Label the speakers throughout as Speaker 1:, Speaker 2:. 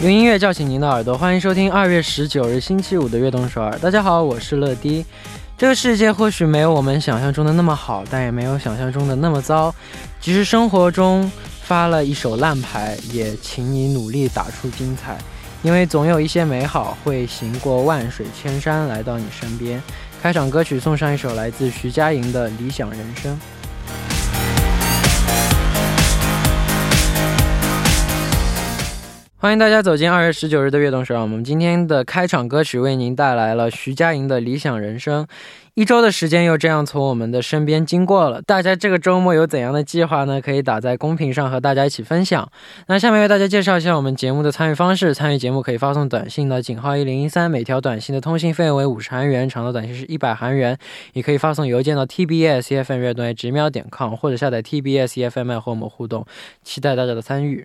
Speaker 1: 用音乐叫醒您的耳朵，欢迎收听二月十九日星期五的悦动首尔。大家好，我是乐迪。这个世界或许没有我们想象中的那么好，但也没有想象中的那么糟。即使生活中发了一手烂牌，也请你努力打出精彩，因为总有一些美好会行过万水千山来到你身边。开场歌曲送上一首来自徐佳莹的《理想人生》。欢迎大家走进二月十九日的悦动首我们今天的开场歌曲为您带来了徐佳莹的《理想人生》。一周的时间又这样从我们的身边经过了，大家这个周末有怎样的计划呢？可以打在公屏上和大家一起分享。那下面为大家介绍一下我们节目的参与方式：参与节目可以发送短信到井号一零一三，每条短信的通信费用为五十韩元，长的短信是一百韩元。也可以发送邮件到 tbsfm 乐动直秒点 com，或者下载 tbsfm 和我们互动。期待大家的参与。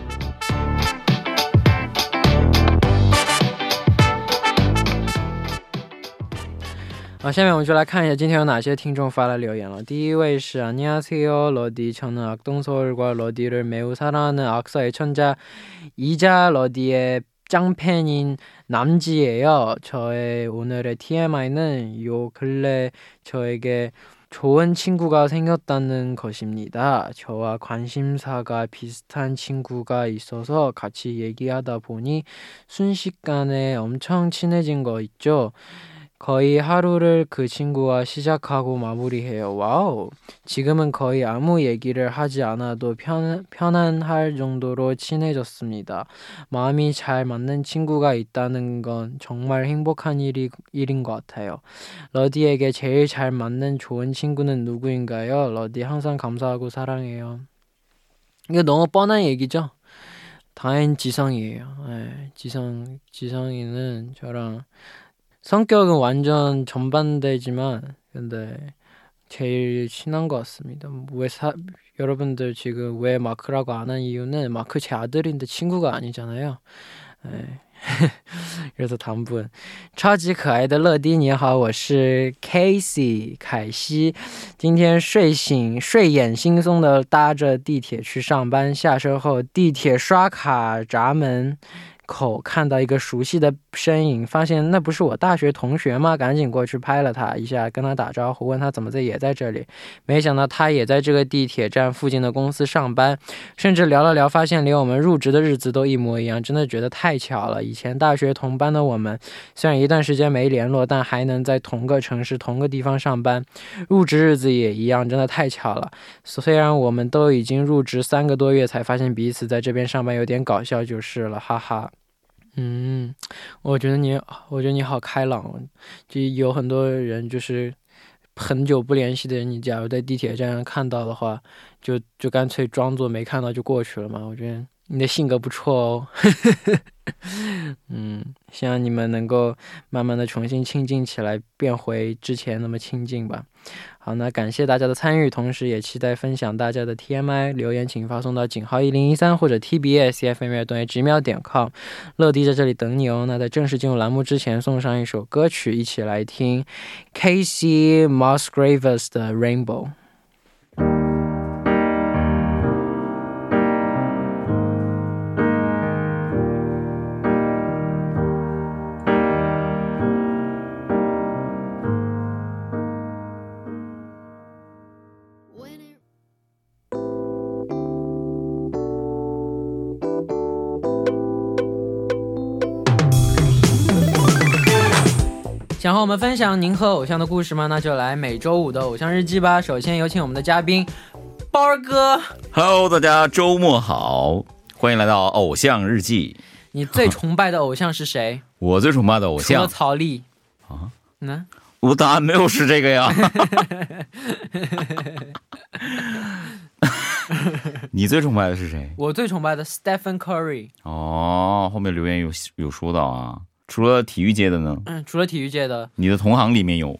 Speaker 1: 好，下面我们就来看一下今天有哪些听众发来留言了。第一位是안녕하세요러디저는악동서울과러디를매우사랑하는악서의천자이자러디의짱팬인남지예요저의오늘의 TMI는 요 근래 저에게 좋은 친구가 생겼다는 것입니다. 저와 관심사가 비슷한 친구가 있어서 같이 얘기하다 보니 순식간에 엄청 친해진 거 있죠. 거의 하루를 그 친구와 시작하고 마무리해요. 와우. 지금은 거의 아무 얘기를 하지 않아도 편, 편안할 정도로 친해졌습니다. 마음이 잘 맞는 친구가 있다는 건 정말 행복한 일이, 일인 것 같아요. 러디에게 제일 잘 맞는 좋은 친구는 누구인가요? 러디 항상 감사하고 사랑해요. 이거 너무 뻔한 얘기죠? 다행 지성이에요. 네, 지성, 지성이는 저랑 성격은 완전 전반대지만 근데 제일 친한 것 같습니다. 왜 사, 여러분들 지금 왜 마크라고 안 한 이유는 마크 제 아들인데 친구가 아니잖아요. 네. 그래서 다음 분超级可爱的乐迪你好，我是 Casey 凯西。今天睡醒，睡眼惺忪的搭着地铁去上班，下车后地铁刷卡闸门。 口看到一个熟悉的身影，发现那不是我大学同学吗？赶紧过去拍了他一下，跟他打招呼，问他怎么在也在这里。没想到他也在这个地铁站附近的公司上班，甚至聊了聊，发现连我们入职的日子都一模一样，真的觉得太巧了。以前大学同班的我们，虽然一段时间没联络，但还能在同个城市、同个地方上班，入职日子也一样，真的太巧了。虽然我们都已经入职三个多月才发现彼此在这边上班，有点搞笑就是了，哈哈。嗯，我觉得你，我觉得你好开朗。就有很多人就是很久不联系的人，你假如在地铁站上看到的话，就就干脆装作没看到就过去了嘛。我觉得你的性格不错哦。嗯，希望你们能够慢慢的重新亲近起来，变回之前那么亲近吧。好，那感谢大家的参与，同时也期待分享大家的 TMI 留言，请发送到井号一零一三或者 TBS FM 乐动直秒点 com，乐迪在这里等你哦。那在正式进入栏目之前，送上一首歌曲，一起来听 Casey Musgraves 的 Rainbow。想和我们分享您和偶像的故事吗？那就来每周五的偶像日记吧。首先有请我们的嘉宾包儿哥。
Speaker 2: Hello，大家周末好，欢迎来到偶像日记。
Speaker 1: 你最崇拜的偶像是谁？
Speaker 2: 我最崇拜的偶像
Speaker 1: 曹丽啊？
Speaker 2: 那我答案没有是这个呀。你最崇拜的是谁？
Speaker 1: 我最崇拜的 Stephen Curry。
Speaker 2: 哦，后面留言有有说到啊，除了体育界的呢？
Speaker 1: 嗯，除了体育界的，
Speaker 2: 你的同行里面有，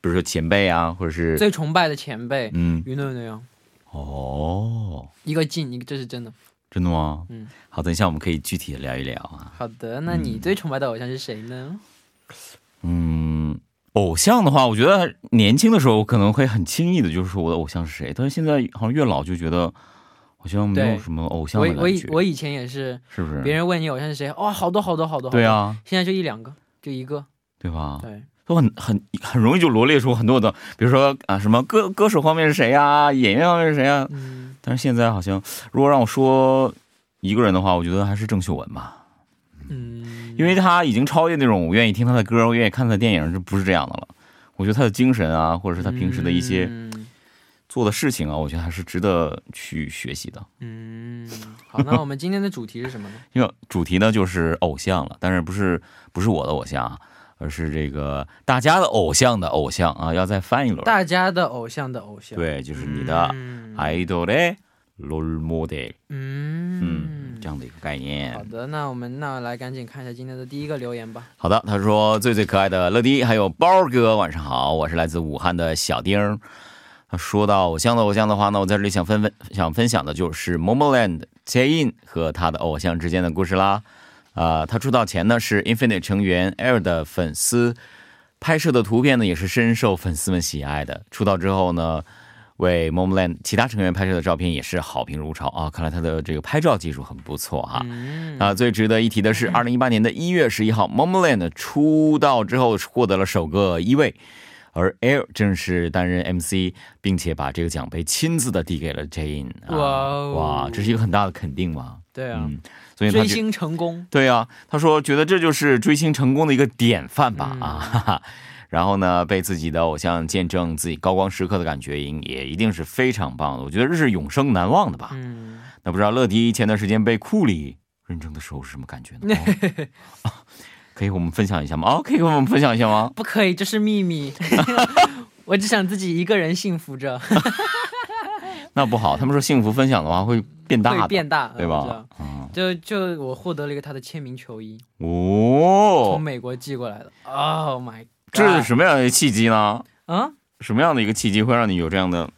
Speaker 2: 比如说前辈啊，或者是
Speaker 1: 最崇拜的前辈，
Speaker 2: 嗯，
Speaker 1: 于诺诺
Speaker 2: 哦，
Speaker 1: 一个劲，一个这是真的。
Speaker 2: 真的吗？
Speaker 1: 嗯，
Speaker 2: 好，等一下我们可以具体的聊一聊啊。
Speaker 1: 好的，那你最崇拜的偶像是谁呢？
Speaker 2: 嗯，偶像的话，我觉得年轻的时候可能会很轻易的就是说我的偶像是谁，但是现在好像越老就觉得好像没有什么偶像
Speaker 1: 我
Speaker 2: 的感觉，
Speaker 1: 我以我以前也是，
Speaker 2: 是不是？
Speaker 1: 别人问你偶像是谁，哇，好多好多好多。好多
Speaker 2: 对，啊，
Speaker 1: 现在就一两个，就一个。
Speaker 2: 对吧？
Speaker 1: 对，
Speaker 2: 都很很很容易就罗列出很多的，比如说啊什么歌歌手方面是谁呀、演员方面是谁呀、
Speaker 1: 嗯，
Speaker 2: 但是现在好像如果让我说一个人的话，我觉得还是郑秀文吧，
Speaker 1: 嗯，
Speaker 2: 因为他已经超越那种我愿意听他的歌，我愿意看他的电影，这不是这样的了。我觉得他的精神啊，或者是他平时的一些
Speaker 1: 嗯
Speaker 2: 做的事情啊，我觉得还是值得去学习的。
Speaker 1: 嗯，好，那我们今天的主题是什么呢？
Speaker 2: 因为主题呢就是偶像了，但是不是不是我的偶像啊，而是这个大家的偶像的偶像啊，要再翻一轮。
Speaker 1: 大家的偶像的偶像。
Speaker 2: 对，就是你的
Speaker 1: 嗯
Speaker 2: idol 的 role model，
Speaker 1: 嗯
Speaker 2: 嗯，这样的一个概念
Speaker 1: 好。的，那我们那来赶紧看一下今天的第一个留言吧。
Speaker 2: 好的，他说最最可爱的乐迪还有包哥，晚上好，我是来自武汉的小丁说到偶像的偶像的话呢，我在这里想分分想分享的就是 Momoland JAYIN 和他的偶像之间的故事啦。啊、他出道前呢是 Infinite 成员 Air 的粉丝，拍摄的图片呢也是深受粉丝们喜爱的。出道之后呢，为 Momoland 其他成员拍摄的照片也是好评如潮啊！看来他的这个拍照技术很不错哈。
Speaker 1: 嗯
Speaker 2: 啊，最值得一提的是，二零一八年的一月十一号，Momoland 出道之后获得了首个一位，而 Air 正式担任 MC，并且把这个奖杯亲自的递给了 Jane 啊。
Speaker 1: 哇哦
Speaker 2: 哇，这是一个很大的肯定嘛。
Speaker 1: 对啊，
Speaker 2: 嗯，所以
Speaker 1: 追星成功。
Speaker 2: 对啊，他说觉得这就是追星成功的一个典范吧、
Speaker 1: 嗯
Speaker 2: 啊，哈哈。然后呢，被自己的偶像见证自己高光时刻的感觉，也也一定是非常棒的。我觉得这是永生难忘的吧。
Speaker 1: 嗯，
Speaker 2: 那不知道乐迪前段时间被库里认证的时候是什么感觉呢？哦 可以和我们分享一下吗？哦，可以和我们分享一下吗？
Speaker 1: 不可以，这是秘密。我只想自己一个人幸福着，
Speaker 2: 那不好，他们说幸福分享的话会变大
Speaker 1: 会，变大，
Speaker 2: 对吧？嗯，
Speaker 1: 就就我获得了一个他的签名球衣，哦从
Speaker 2: 哦，
Speaker 1: 美国寄过来的。Oh my god！
Speaker 2: 这是什么样的契机呢？
Speaker 1: 啊？
Speaker 2: 什么样的一个契机会让你有这样的？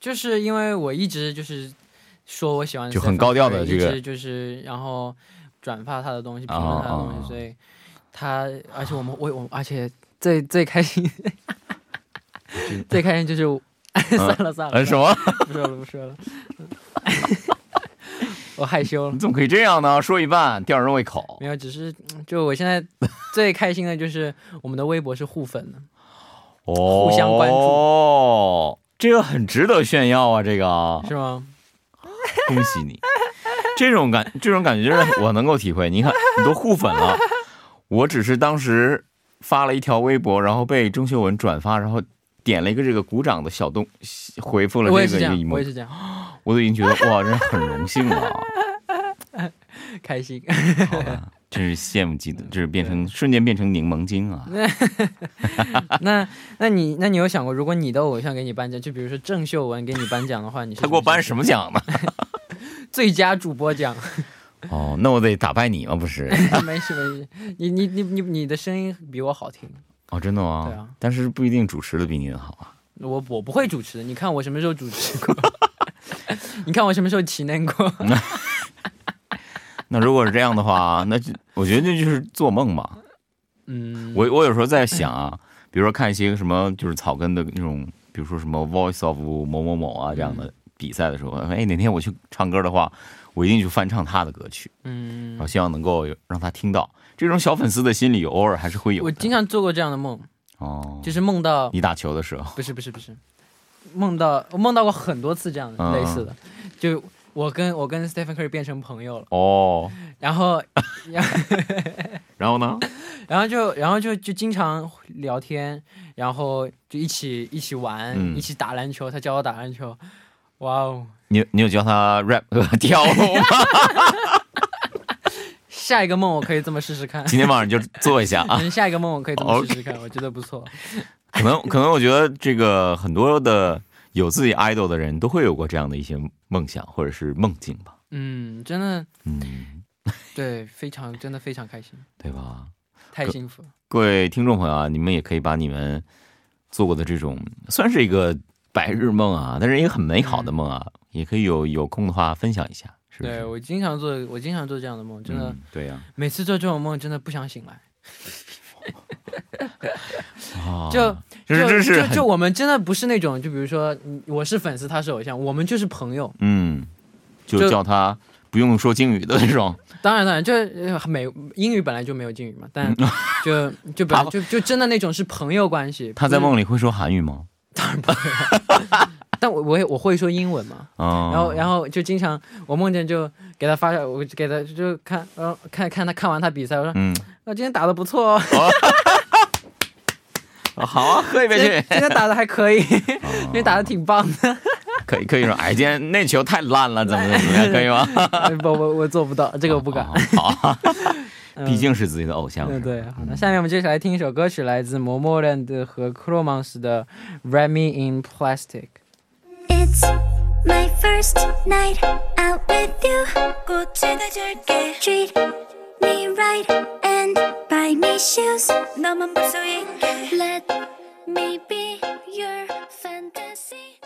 Speaker 1: 就是因为我一直就是说我喜欢
Speaker 2: 就很高调的这个
Speaker 1: 就是然后转发他的东西，评论他的东西，
Speaker 2: 哦哦哦
Speaker 1: 所以他而且我们我我而且最最开心最开心就是我算了算了，
Speaker 2: 呃，什么？
Speaker 1: 不说了不说了，我害羞了
Speaker 2: 你。怎么可以这样呢？说一半吊人胃口
Speaker 1: 没。有，只是就我现在最开心的就是我们的微博是互粉的，
Speaker 2: 哦，
Speaker 1: 互相关注
Speaker 2: 哦，这个很值得炫耀啊！这个，
Speaker 1: 是吗？
Speaker 2: 恭喜你，这种感这种感觉就是我能够体会。你看，你都互粉了，我只是当时发了一条微博，然后被郑秀文转发，然后点了一个这个鼓掌的小动，回复了
Speaker 1: 这
Speaker 2: 这个一
Speaker 1: 幕，我也是这样，
Speaker 2: 我都已经觉得哇，真的很荣幸了。
Speaker 1: 开心。
Speaker 2: 好吧，真是羡慕嫉妒，就是变成瞬间变成柠檬精啊！
Speaker 1: 那那你那你有想过，如果你的偶像给你颁奖，就比如说郑秀文给你颁奖的话，你是
Speaker 2: 他给我颁什
Speaker 1: 么
Speaker 2: 么奖呢？
Speaker 1: 最佳主播奖？
Speaker 2: 哦，那我得打败你吗？不是？
Speaker 1: 没事没事，你你你你你的声音比我好听，
Speaker 2: 哦，真的吗？
Speaker 1: 对啊，
Speaker 2: 但是不一定主持的比你的好啊。
Speaker 1: 我我不会主持的，你看我什么时候主持过？你看我什么时候体内过？
Speaker 2: 那如果是这样的话，那就我觉得这就是做梦嘛。
Speaker 1: 嗯，
Speaker 2: 我我有时候在想啊，比如说看一些什么就是草根的那种，比如说什么 Voice of 某某某啊这样的比赛的时候，哎，哪天我去唱歌的话，我一定去翻唱他的歌曲，
Speaker 1: 嗯。
Speaker 2: 然后，希望能够让他听到。这种小粉丝的心理偶尔还是会有
Speaker 1: 我。经常做过这样的梦，
Speaker 2: 哦，
Speaker 1: 就是梦到
Speaker 2: 你打球的时候，
Speaker 1: 不是不是不是，梦到我梦到过很多次这样的、
Speaker 2: 嗯。
Speaker 1: 类似的，就我跟我跟 Stephen Curry 变成朋友了，
Speaker 2: 哦，
Speaker 1: 然后然后
Speaker 2: 然后呢？
Speaker 1: 然后就然后就就经常聊天，然后就一起一起玩，
Speaker 2: 嗯。
Speaker 1: 一起打篮球，他教我打篮球，哇哦！
Speaker 2: 你你有教他 rap 和 跳舞吗？
Speaker 1: 下一个梦我可以这么试试看，
Speaker 2: 今天晚上就做一下啊。
Speaker 1: 嗯，下一个梦我可以这么试试看，我觉得不错。
Speaker 2: 可能可能我觉得这个很多的有自己 idol 的人都会有过这样的一些梦想或者是梦境吧。
Speaker 1: 嗯，真的，
Speaker 2: 嗯，
Speaker 1: 对，非常真的非常开心，
Speaker 2: 对吧？
Speaker 1: 太幸福了。
Speaker 2: 各位听众朋友啊，你们也可以把你们做过的这种算是一个白日梦啊，但是一个很美好的梦啊，也可以有有空的话分享一下，是不是？
Speaker 1: 对我经常做，我经常做这样的梦，真的，
Speaker 2: 嗯对呀、
Speaker 1: 每次做这种梦，真的不想醒来。
Speaker 2: 啊，
Speaker 1: 就就
Speaker 2: 是
Speaker 1: 就就我们真的不是那种，就比如说嗯我是粉丝，他是偶像，我们就是朋友。
Speaker 2: 嗯，就
Speaker 1: 就
Speaker 2: 叫他不用说敬语的那种，
Speaker 1: 当然，当然，就呃美英语本来就没有敬语嘛，但就就本来就就真的那种是朋友关系。
Speaker 2: 他在，梦里会说韩语吗？
Speaker 1: 但我我也我会说英文嘛，
Speaker 2: 啊，
Speaker 1: 然后然后就经常我梦见就给他发，我给他就看，然后看看他看完他比赛，我说
Speaker 2: 嗯，
Speaker 1: 我今天打的不错哦，
Speaker 2: 啊 好啊，喝一杯去。
Speaker 1: 今天，打的还可以，今天打的挺棒的。
Speaker 2: 可以可以说，哎，今天那球太烂了，怎么怎么样，可以吗？
Speaker 1: 不我我做不到，这个我不敢。
Speaker 2: 好，毕竟是自己的偶像，
Speaker 1: 嗯，
Speaker 2: 是吧
Speaker 1: 对，好的，下面我们接下来听一首歌曲，来自 Momoland 和 Chromance 的《Wrap Me in Plastic》。
Speaker 3: It's my first night out with you. 꽃을 줄게. Treat me right and buy me shoes. 너만 볼 수 있게. Let me be your fantasy.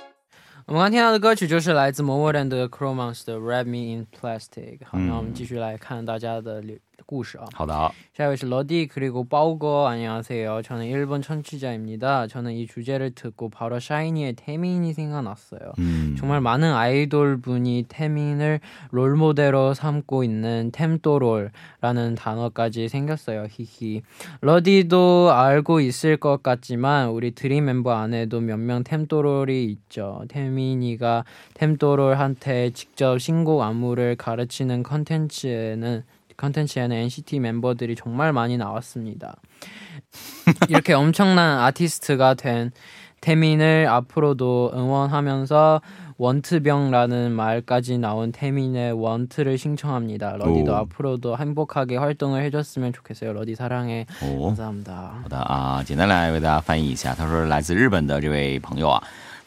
Speaker 1: 我们刚听到的歌曲就是来自 Momoland 的 Chromance 的《Wrap Me in Plastic》。好，
Speaker 2: 嗯
Speaker 1: 那我们继续来看大家的留 故事啊。
Speaker 2: 好的，好
Speaker 1: 자, 여기서 러디 그리고 빠우거 안녕하세요. 저는 일본 청취자입니다. 저는 이 주제를 듣고 바로 샤이니의 태민이 생각났어요.
Speaker 2: 嗯，
Speaker 1: 정말 많은 아이돌 분이 태민을 롤모델로 삼고 있는 템도롤라는 단어까지 생겼어요. 히히. 러디도 알고 있을 것 같지만 우리 드림 멤버 안에도 몇 명 템도롤이 있죠. 태민이가 템도롤한테 직접 신곡 안무를 가르치는 컨텐츠에는 컨텐츠에는 NCT 멤버들이 정말 많이 나왔습니다. 이렇게 엄청난 아티스트가 된 태민을 앞으로도 응원하면서 원트병라는 말까지 나온 태민의 원트를 신청합니다. 러디도
Speaker 2: 오.
Speaker 1: 앞으로도 행복하게 활동을 해줬으면 좋겠어요. 러디 사랑해.
Speaker 2: 哦。
Speaker 1: 감사합니다.
Speaker 2: 好的啊，简单来为大家翻译一下。他说来自日本的这位朋友啊，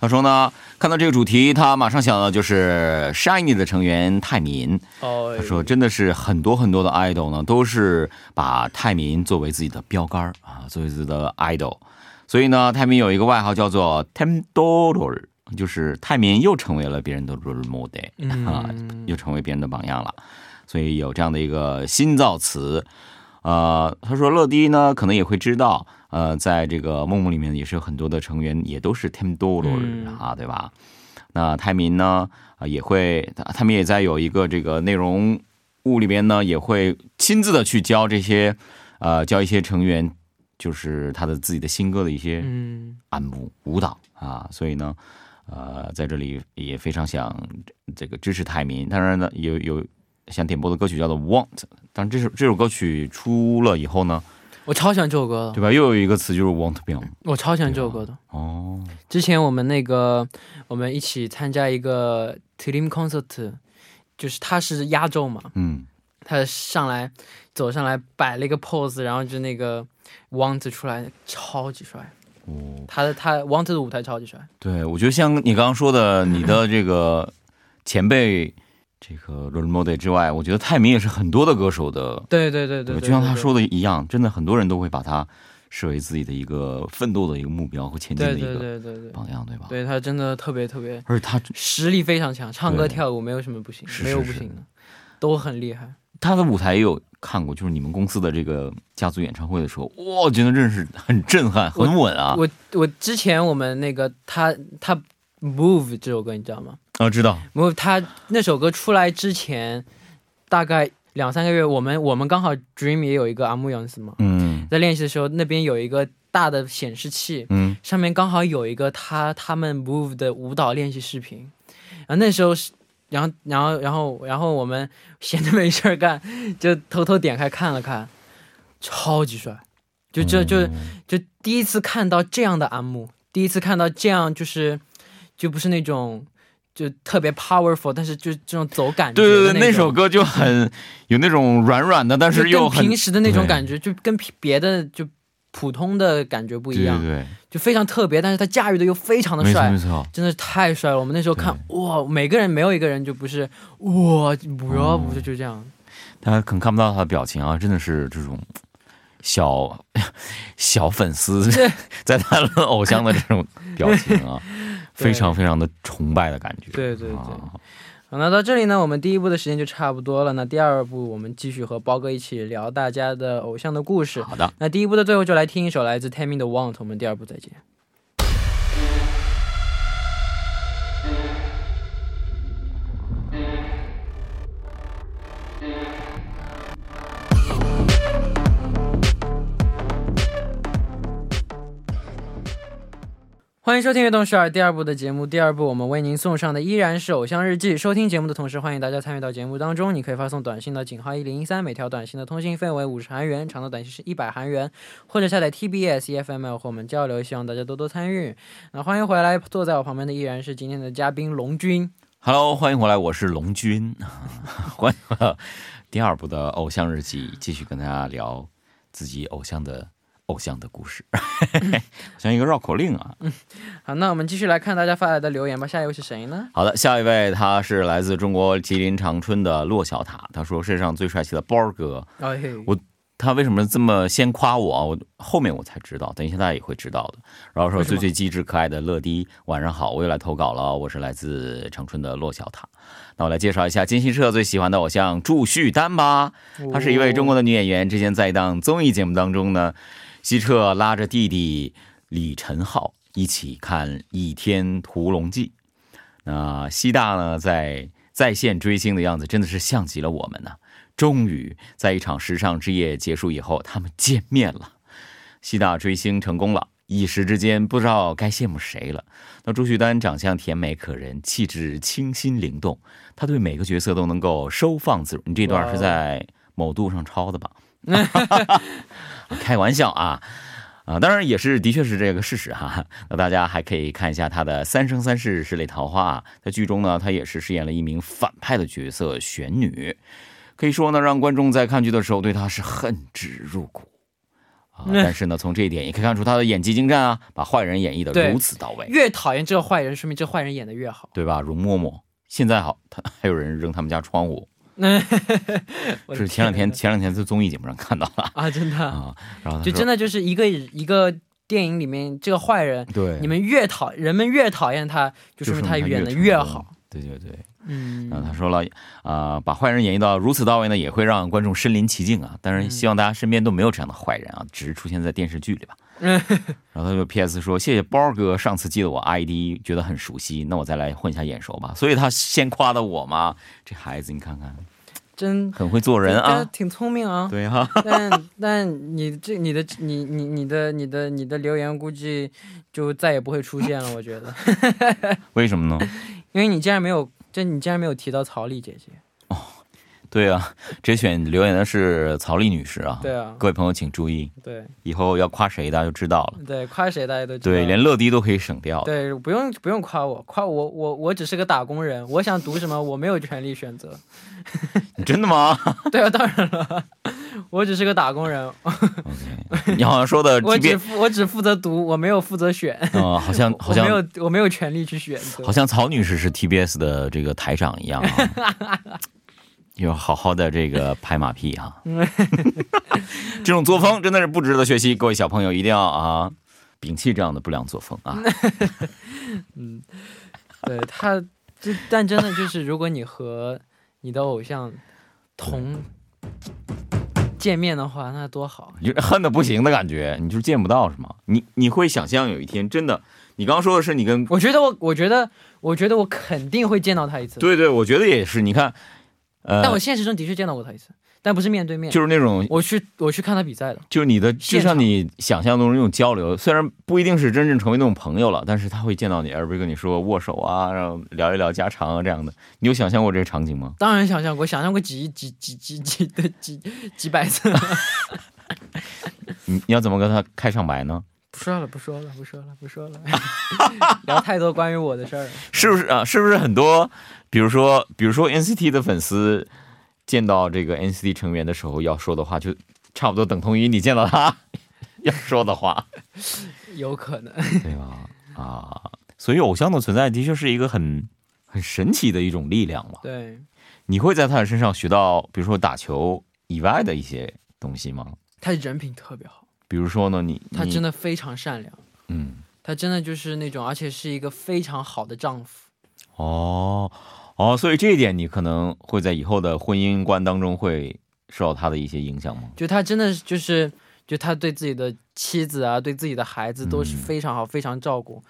Speaker 2: 他说呢，看到这个主题，他马上想到就是 Shiny 的成员泰民。
Speaker 1: 어,
Speaker 2: 他说真的是很多很多的 idol 呢，都是把泰民作为自己的标杆啊，作为自己的 idol。所以呢，泰民有一个外号叫做 Temdorol，就是泰民又成为了别人的 role model 啊，又成为别人的榜样了。所以有这样的一个新造词。呃，他说乐迪呢，可能也会知道，呃，在这个梦梦里面也是有很多的成员也都是 Temdorol
Speaker 1: 嗯
Speaker 2: 啊，对吧？那泰民呢，啊、也会，他他们也在有一个这个内容物里边呢，也会亲自的去教这些，呃，教一些成员，就是他的自己的新歌的一些
Speaker 1: 음,
Speaker 2: 安舞舞蹈啊，所以呢，呃，在这里也非常想这个支持泰民。当然呢，有有想点播的歌曲叫做《Want》，当然这首这首歌曲出了以后呢，
Speaker 1: 我超喜欢这首歌的
Speaker 2: 对，吧？又有一个词就是 Want be”，
Speaker 1: 我超喜欢这首歌的。
Speaker 2: 哦，
Speaker 1: 之前我们那个我们一起参加一个 Dream Concert，就是他是压轴嘛，
Speaker 2: 嗯，
Speaker 1: 他上来走上来摆了一个 pose，然后就那个 Want 出来，超级帅。
Speaker 2: 哦，
Speaker 1: 他的他 Want 的舞台超级帅。
Speaker 2: 对，我觉得像你刚刚说的，你的这个前辈这个 role model 之外，我觉得泰明也是很多的歌手的，
Speaker 1: 对对对对
Speaker 2: 就像他说的一样，真的很多人都会把他视为自己的一个奋斗的一个目标和前进的一个
Speaker 1: 对对对，
Speaker 2: 榜样，对吧？
Speaker 1: 对他真的特别特别
Speaker 2: 而且他
Speaker 1: 实力非常强，唱歌跳舞没有什么不行，没有不行的，都很厉害。
Speaker 2: 他的舞台也有看过，就是你们公司的这个家族演唱会的时候，哇，真的真是很震撼，很稳啊！
Speaker 1: 我我之前我们那个他他 Move 这首歌你知道吗
Speaker 2: 啊，知道
Speaker 1: ，？Move 他那首歌出来之前，大概两三个月，我们我们刚好 Dream 也有一个阿木杨斯嘛，
Speaker 2: 嗯。
Speaker 1: 在练习的时候，那边有一个大的显示器，
Speaker 2: 嗯，
Speaker 1: 上面刚好有一个他他们 Move 的舞蹈练习视频，然后那时候是，然后然后然后然后我们 闲着没事儿干，就偷偷点开看了看，超级帅，就这就
Speaker 2: 嗯。
Speaker 1: 就第一次看到这样的阿木，第一次看到这样就是就不是那种就特别 powerful，但是就是这种走感觉
Speaker 2: 对对对，
Speaker 1: 那
Speaker 2: 首歌就很 有那种软软的，但是又很
Speaker 1: 平时的那种感觉，就跟别的就普通的感觉不一样，
Speaker 2: 对对对，
Speaker 1: 就非常特别，但是他驾驭的又非常的帅
Speaker 2: 没错没，错。
Speaker 1: 真的是太帅了。我们那时候看哇，每个人没有一个人就不是哇，不要不是就这样。
Speaker 2: 大家可能看不到他的表情啊，真的是这种小 小粉丝在他的偶像的这种表情啊，非常非常的崇拜的感觉。
Speaker 1: 对对对
Speaker 2: 啊
Speaker 1: 好，那到这里呢，我们第一部的时间就差不多了。那第二部我们继续和包哥一起聊大家的偶像的故事。
Speaker 2: 好的，
Speaker 1: 那第一部的最后就来听一首来自 Tammy 的《Want》，我们第二部再见。欢迎收听《悦动十二》第二部的节目。第二部我们为您送上的依然是《偶像日记》。收听节目的同时，欢迎大家参与到节目当中。你可以发送短信到井号一零一三，每条短信的通信费为五十韩元，长的短信是一百韩元，或者下载 TBS EFML 和我们交流。希望大家多多参与。那欢迎回来，坐在我旁边的依然是今天的嘉宾龙君。
Speaker 2: Hello，欢迎回来，我是龙君，欢迎第二部的偶像日记，继续跟大家聊自己偶像的偶像的故事，像一个绕口令啊。
Speaker 1: 嗯好，那我们继续来看大家发来的留言吧。下一位是谁呢？
Speaker 2: 好的，下一位他是来自中国吉林长春的骆小塔，他说世界上最帅气的包儿哥，我他为什么这么先夸我啊？我后面我才知道，等一下大家也会知道的。然后说最最机智可爱的乐迪，晚上好，我又来投稿了，我是来自长春的骆小塔。那我来介绍一下金希澈最喜欢的偶像祝绪丹吧。她是一位中国的女演员，之前在一档综艺节目当中呢，希澈拉着弟弟李晨浩一起看《倚天屠龙记》。那西大呢，在在线追星的样子真的是像极了我们呢。终于在一场时尚之夜结束以后，他们见面了。西大追星成功了，一时之间不知道该羡慕谁了。那朱旭丹长相甜美可人，气质清新灵动，他对每个角色都能够收放自如。你这段是在某度上抄的吧？开玩笑啊。啊，当然也是，的确是这个事实哈。那大家还可以看一下他的《三生三世十里桃花》，在剧中呢，他也是饰演了一名反派的角色玄女，可以说呢，让观众在看剧的时候对他是恨之入骨啊。但是呢，从这一点也可以看出他的演技精湛啊，把坏人演绎的如此到位，
Speaker 1: 越讨厌这个坏人，说明这坏人演的越好。
Speaker 2: 对吧？容嬷嬷现在好，他还有人扔他们家窗户，
Speaker 1: 我的
Speaker 2: 是前两天
Speaker 1: 天
Speaker 2: 前两天在综艺节目上看到了
Speaker 1: 啊，真的，
Speaker 2: 啊。然后
Speaker 1: 就真的就是一个一个电影里面这个坏人，
Speaker 2: 对，
Speaker 1: 你们越讨人们越讨厌他，就说明他演的越好。。
Speaker 2: 对对对。
Speaker 1: 嗯
Speaker 2: 然后他说了，啊、把坏人演绎到如此到位呢，也会让观众身临其境啊。当然，希望大家身边都没有这样的坏人啊，只是出现在电视剧里吧。然后他就 P.S 说：“谢谢包哥，上次记得我 ID，觉得很熟悉，那我再来混一下眼熟吧。”所以他先夸的我嘛，这孩子你看看，
Speaker 1: 真
Speaker 2: 很会做人啊。
Speaker 1: 挺聪明啊。
Speaker 2: 对哈、
Speaker 1: 但但你这你的你你你的你的你的留言估计就再也不会出现了，我觉得，
Speaker 2: 为什么呢？
Speaker 1: 因为你竟然没有，这你竟然没有提到曹丽姐姐。
Speaker 2: 对啊，这选留言的是曹丽女士啊。
Speaker 1: 对啊，
Speaker 2: 各位朋友请注意，
Speaker 1: 对
Speaker 2: 以后要夸谁大家就知道了。
Speaker 1: 对，夸谁大家都知道。
Speaker 2: 对，连乐迪都可以省掉。
Speaker 1: 对，不用不用夸我，夸我我我只是个打工人，我想读什么我没有权利选择。
Speaker 2: 真的吗
Speaker 1: 对啊，当然了，我只是个打工人
Speaker 2: ，？OK，你好像说的
Speaker 1: 我只负我只负责读，我没有负责选，
Speaker 2: 嗯，好像好像
Speaker 1: 我没有我没有权利去选择。
Speaker 2: 好像曹女士是 TBS 的这个台长一样啊，要好好的这个拍马屁啊、这种作风真的是不值得学习，各位小朋友一定要啊摒弃这样的不良作风啊。
Speaker 1: 嗯对他，这但真的就是，如果你和你的偶像同见面的话，那多好。
Speaker 2: 你就恨的不行的感觉，你就是见不到是吗？你你会想象有一天真的，你刚刚说的是你跟
Speaker 1: 我觉得我，我觉得，我觉得我肯定会见到他一次。，
Speaker 2: 对对，我觉得也是。你看，呃，
Speaker 1: 但我现实中的确见到过他一次，但不是面对面，
Speaker 2: 就是那种
Speaker 1: 我去我去看他比赛的。
Speaker 2: 就是你的，就像你想象中那种交流，虽然不一定是真正成为那种朋友了，但是他会见到你，而不是跟你说握手啊，然后聊一聊家常啊这样的。你有想象过这个场景吗？
Speaker 1: 当然想象过，想象过几几几几几的几几百次。
Speaker 2: 你你要怎么跟他开场白呢？
Speaker 1: 不说了，不说了，不说了，不说了，聊太多关于我的事儿了。
Speaker 2: 是不是啊？是不是很多，比如说，比如说 NCT 的粉丝见到这个 NCT 成员的时候要说的话，就差不多等同于你见到他 要说的话，
Speaker 1: 有可能。
Speaker 2: 对吧？啊，所以偶像的存在的确是一个很很神奇的一种力量嘛。
Speaker 1: 对
Speaker 2: 你会在他的身上学到，比如说打球以外的一些东西吗？
Speaker 1: 他人品特别好，
Speaker 2: 比如说呢，你
Speaker 1: 他真
Speaker 2: 的
Speaker 1: 的非常善良，
Speaker 2: 嗯
Speaker 1: 他真的就是那种，而且是一个非常好的丈夫。
Speaker 2: 哦哦，所以这一点你可能会在以后的婚姻观当中会受到他的一些影响吗？
Speaker 1: 就他真的就是，就他对自己的妻子啊，对自己的孩子都是
Speaker 2: 嗯
Speaker 1: 非常好，非常照顾。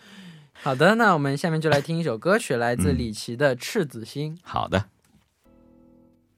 Speaker 1: 好的，那我们下面就来听一首歌曲，来自
Speaker 2: 嗯
Speaker 1: 李琦的《赤子心》。
Speaker 2: 好的，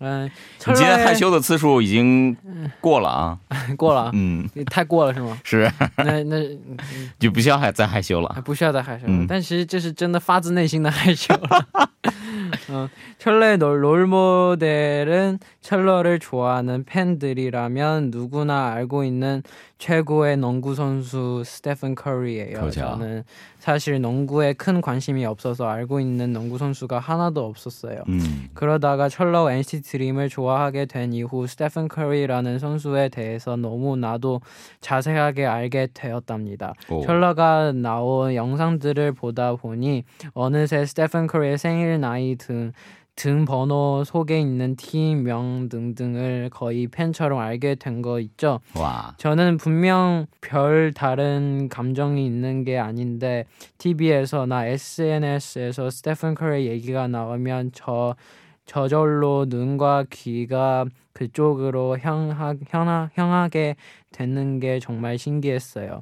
Speaker 1: 아, 아. 음,
Speaker 2: 你今天
Speaker 1: 철러의
Speaker 2: 害羞的次数已经过了啊，
Speaker 1: 过了，
Speaker 2: 嗯，
Speaker 1: 太过了是吗？
Speaker 2: 是
Speaker 1: 那那
Speaker 2: 就不需要还再害羞了。
Speaker 1: 不需要再害羞了，
Speaker 2: 嗯
Speaker 1: 但其实这是真的发自内心的害羞了。嗯，철러의 롤, 롤 모델은 철러를 좋아하는 팬들이라면 누구나 알고 있는 최고의 농구 선수 스테픈 커리예요.
Speaker 2: 그렇죠.
Speaker 1: 저는 사실 농구에 큰 관심이 없어서 알고 있는 농구 선수가 하나도 없었어요.
Speaker 2: 嗯
Speaker 1: 그러다가 철러 NCT 드림을 좋아하게 된 이후 스테픈 커리라는 선수에 대해서 너무 나도 자세하게 알게 되었답니다.
Speaker 2: 哦
Speaker 1: 철러가 나온 영상들을 보다 보니 어느새 스테픈 커리의 생일 나이 등, 등 번호 속에 있는 팀명 등등을 거의 팬처럼 알게 된 거 있죠.
Speaker 2: 哇，
Speaker 1: 저는 분명 별 다른 감정이 있는 게 아닌데 TV에서나 SNS에서 스테픈 커리 얘기가 나오면 저 저절로 눈과 귀가 그쪽으로 향하, 향하, 향하게 되는 게 정말 신기했어요.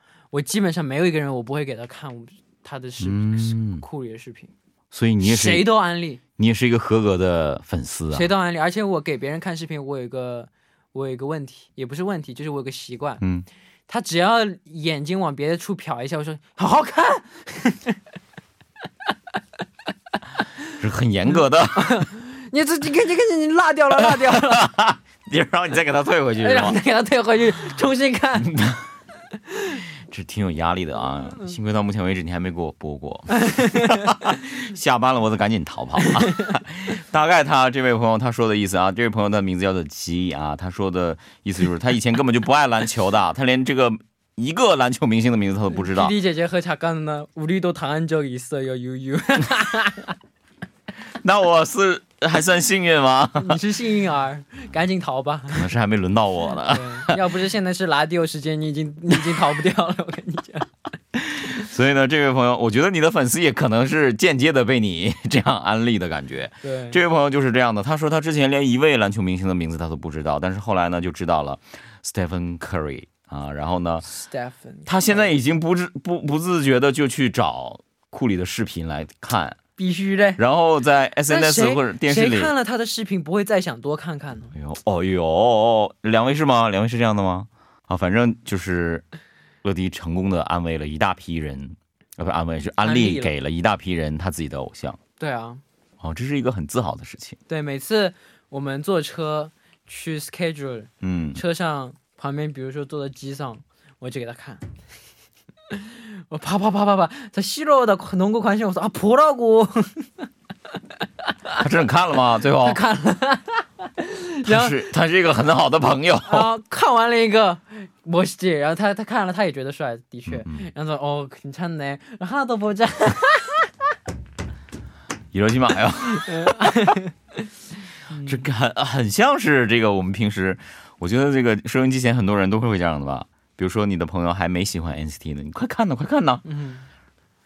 Speaker 1: 我基本上没有一个人我不会给他看我他的视
Speaker 2: 嗯
Speaker 1: 库里的视频，
Speaker 2: 所以你也是谁，
Speaker 1: 都安利，
Speaker 2: 你也是一个合格的粉丝啊
Speaker 1: 谁。都安利，而且我给别人看视频，我有一个我有一个问题，也不是问题，就是我有个习惯，
Speaker 2: 嗯，
Speaker 1: 他只要眼睛往别的处瞟一下，我说好好看，
Speaker 2: 是很严格的，
Speaker 1: 你这你看你看你落掉了，落掉了。
Speaker 2: 然后你再给他退回去
Speaker 1: 然后再？给他退回去重新看。
Speaker 2: 这挺有压力的啊！幸亏到目前为止你还没给我播过，下班了我得赶紧逃跑啊！大概他这位朋友他说的意思啊，这位朋友的名字叫做吉啊，他说的意思就是他以前根本就不爱篮球的，他连这个一个篮球明星的名字他都不知道。
Speaker 1: 弟弟姐姐和작가누나 우리도 당한 적 있어요, 유유.
Speaker 2: 那我是还算幸运吗？
Speaker 1: 你是幸运儿，赶紧逃吧。
Speaker 2: 可能是还没轮到我呢。
Speaker 1: 要不是现在是拉迪欧时间，你已经你已经逃不掉了。我跟你讲，
Speaker 2: 所以呢，这位朋友，我觉得你的粉丝也可能是间接的被你这样安利的感觉。
Speaker 1: 对，
Speaker 2: 这位朋友就是这样的，他说他之前连一位篮球明星的名字他都不知道，但是后来呢就知道了 Stephen Curry 啊，然后呢
Speaker 1: ，Stephen，
Speaker 2: 他现在已经不知不不自觉的就去找库里的视频来看，
Speaker 1: 必须的。
Speaker 2: 然后在 SNS 或者电视里
Speaker 1: 谁，看了他的视频不会再想多看看呢？
Speaker 2: 哎呦，哦呦，两位是吗？两位是这样的吗？啊，反正就是乐迪成功的安慰了一大批人，呃，不是安慰，是安
Speaker 1: 利
Speaker 2: 给了一大批人他自己的偶像。
Speaker 1: 对啊，
Speaker 2: 哦，这是一个很自豪的事情。
Speaker 1: 对，每次我们坐车去 schedule，
Speaker 2: 嗯，
Speaker 1: 车上旁边，比如说坐在机上，我就给他看。我啪啪啪啪啪，他싫어다농구관심我说啊，보라고。
Speaker 2: 他真的看了吗？最后
Speaker 1: 他看了，然后
Speaker 2: 他是他是一个很好的朋友。
Speaker 1: 然后看完了一个멋있지，然后他他看了，他也觉得帅，的确，
Speaker 2: 嗯
Speaker 1: 然后说哦，괜찮네，하나더보자。
Speaker 2: 一罗基玛呀，这个很很像是这个我们平时，我觉得这个收音机前很多人都会会这样的吧。 比如说你的朋友还没喜欢 NCT 呢，你快看呢，快看呢。
Speaker 1: 嗯，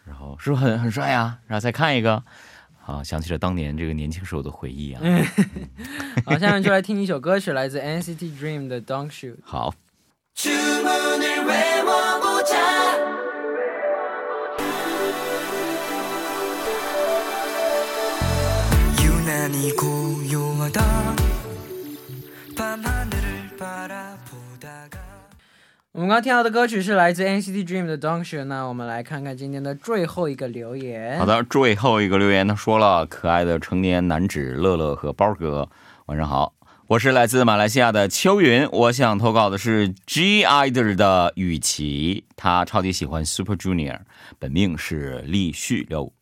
Speaker 2: 然后是不是很很帅啊？然后再看一个，啊，想起了当年这个年轻时候的回忆啊。
Speaker 1: 好，下面就来听一首歌曲，来自 NCT Dream 的《Don't Shoot》。
Speaker 2: 好，
Speaker 1: 我们刚刚听到的歌曲是来自 NCT Dream 的《Don't You？》。那我们来看看今天的最后一个留言。
Speaker 2: 好，的，最后一个留言他说了，可爱的成年男子乐乐和包哥，晚上好，我是来自马来西亚的秋云，我想投稿的是 G Idol 的雨琦，他超级喜欢 Super Junior，本命是李旭六。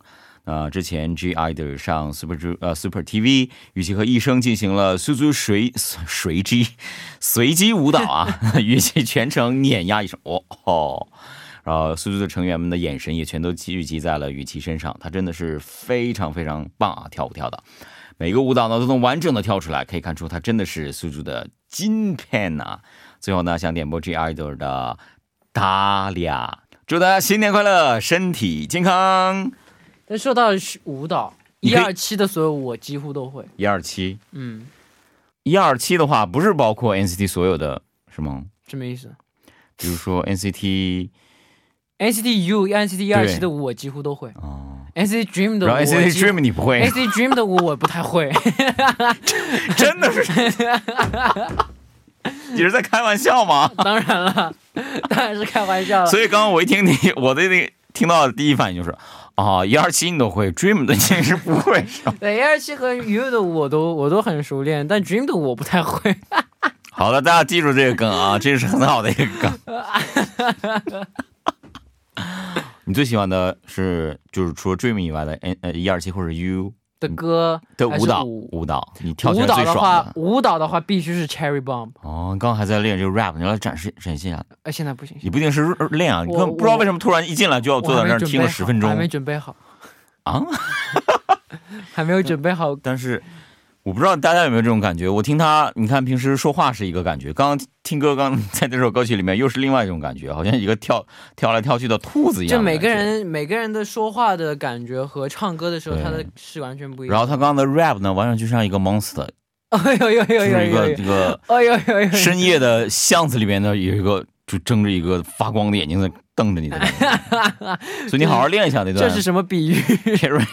Speaker 2: 呃，之前 G Idol 上 Super 呃 Super TV，雨琦和医生进行了苏苏随随机随机舞蹈啊，雨琦全程碾压一声，哦吼。然后苏苏的成员们的眼神也全都聚集在了雨琦身上，她真的是非常非常棒啊，跳舞跳的，每个舞蹈呢都能完整的跳出来，可以看出她真的是苏苏的金片呐、最后呢，想点播 G Idol 的达利亚，祝大家新年快乐，身体健康。
Speaker 1: 但说到舞蹈，一二七的所有我几乎都会。
Speaker 2: 一二七，
Speaker 1: 嗯，
Speaker 2: 一二七的话不是包括 NCT 所有的是吗？
Speaker 1: 什么意思
Speaker 2: 比如说
Speaker 1: NCT？NCT U、NCT 一二七的舞我几乎都会
Speaker 2: 哦
Speaker 1: ，，NCT Dream 的舞
Speaker 2: 然后
Speaker 1: 我
Speaker 2: NCT Dream 你不会
Speaker 1: ，NCT Dream 的舞我不太会。
Speaker 2: 真的是，你是在开玩笑吗？
Speaker 1: 当然了，当然是开玩笑了。
Speaker 2: 所以刚刚我一听你，我的那个听到的第一反应就是，啊，一二七你都会，Dream 的你是不会 是吧？
Speaker 1: 对，一二七和 U 的我都我都很熟练，但 Dream 的我不太会。
Speaker 2: 好的，大家记住这个梗啊，这是很好的一个梗。你最喜欢的是就是除了 Dream 以外的 N 呃一二七或者 U
Speaker 1: 的歌
Speaker 2: 的舞蹈
Speaker 1: 舞
Speaker 2: 舞蹈，你跳起
Speaker 1: 舞
Speaker 2: 来最爽
Speaker 1: 蹈的话，。舞蹈的话必须是 Cherry Bomb，
Speaker 2: 哦，你刚刚还在练这个 rap，你要展示展现一下。
Speaker 1: 呃，现在不行，
Speaker 2: 你不一定是练啊，你不知道为什么突然一进来就要坐在那儿听了十分钟
Speaker 1: 还没准备好，
Speaker 2: 啊。
Speaker 1: 还没有准备好。
Speaker 2: 但是我不知道大家有没有这种感觉，我听他，你看平时说话是一个感觉，刚刚听歌，刚 在这首歌曲里面又是另外一种感觉，好像一个跳跳来跳去的兔子一样。
Speaker 1: 就每个，人每个人的说话的感觉和唱歌的时候，他的是完全不一样。
Speaker 2: 然后他刚刚的 rap 呢，完全就像一个 monster，
Speaker 1: 哎呦呦呦
Speaker 2: 就是一个
Speaker 1: 呦呦呦
Speaker 2: 这个
Speaker 1: 哎呦呦呦！
Speaker 2: 深夜的巷子里面呢，有一个就睁着一个发光的眼睛在瞪着你的 所以你好好练一下那段。
Speaker 1: 这是什么比喻？
Speaker 2: Cherry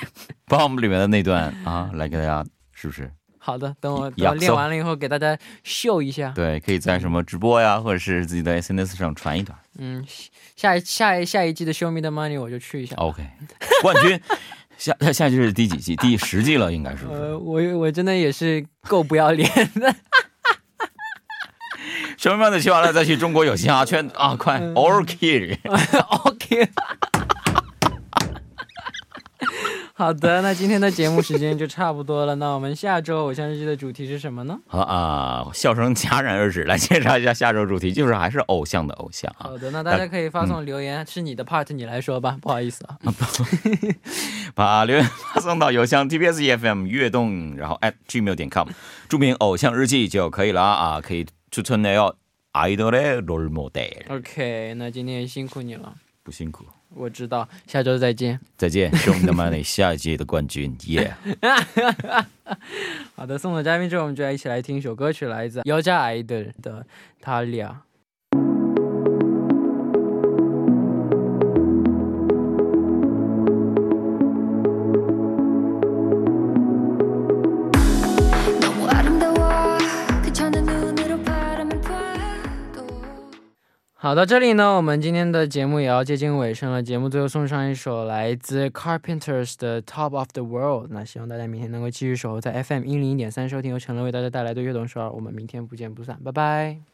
Speaker 2: Bomb 里面的那段啊，来给大家是不是？
Speaker 1: 好的，等我等我练完了以后给大家秀一下。
Speaker 2: 对，可以在什么直播呀，或者是自己的 SNS 上传一段。
Speaker 1: 嗯，下一下一下一季的 Show Me the Money 我就去一下。
Speaker 2: OK，冠军 下下下季是第几季？第十季了，应该是？
Speaker 1: 呃，我我真的也是够不要脸的。
Speaker 2: 什么样的去完了再去中国有嘻哈圈啊！快
Speaker 1: 嗯 OK，OK。好的，那今天的节目时间就差不多了。那我们下周偶像日记的主题是什么呢？
Speaker 2: 好啊，笑声戛然而止。来介绍一下下周主题，就是还是偶像的偶像啊
Speaker 1: 好。的，那大家可以发送留言，是你的 part，你来说吧，不好意思啊。
Speaker 2: 把留言发送到邮箱 tbs efm 悦动，然后 at gmail 点 com，注明偶像日记就可以了啊。可以추천해요 아이돌의 롤 모델。
Speaker 1: OK，那今天也辛苦你了，
Speaker 2: 不辛苦，
Speaker 1: 我知道，下周再见。
Speaker 2: 再见，兄弟们下一届的冠军，耶、
Speaker 1: 好的，送走嘉宾之后，我们就来一起来听一首歌曲，来自姚家爱的的《塔利亚》。好，到这里呢，我们今天的节目也要接近尾声了。节目最后送上一首来自 Carpenters 的《Top of the World》。那希望大家明天能够继续守候在 FM 一零一点三收听由陈乐为大家带来的悦动首尔。我们明天不见不散，拜拜。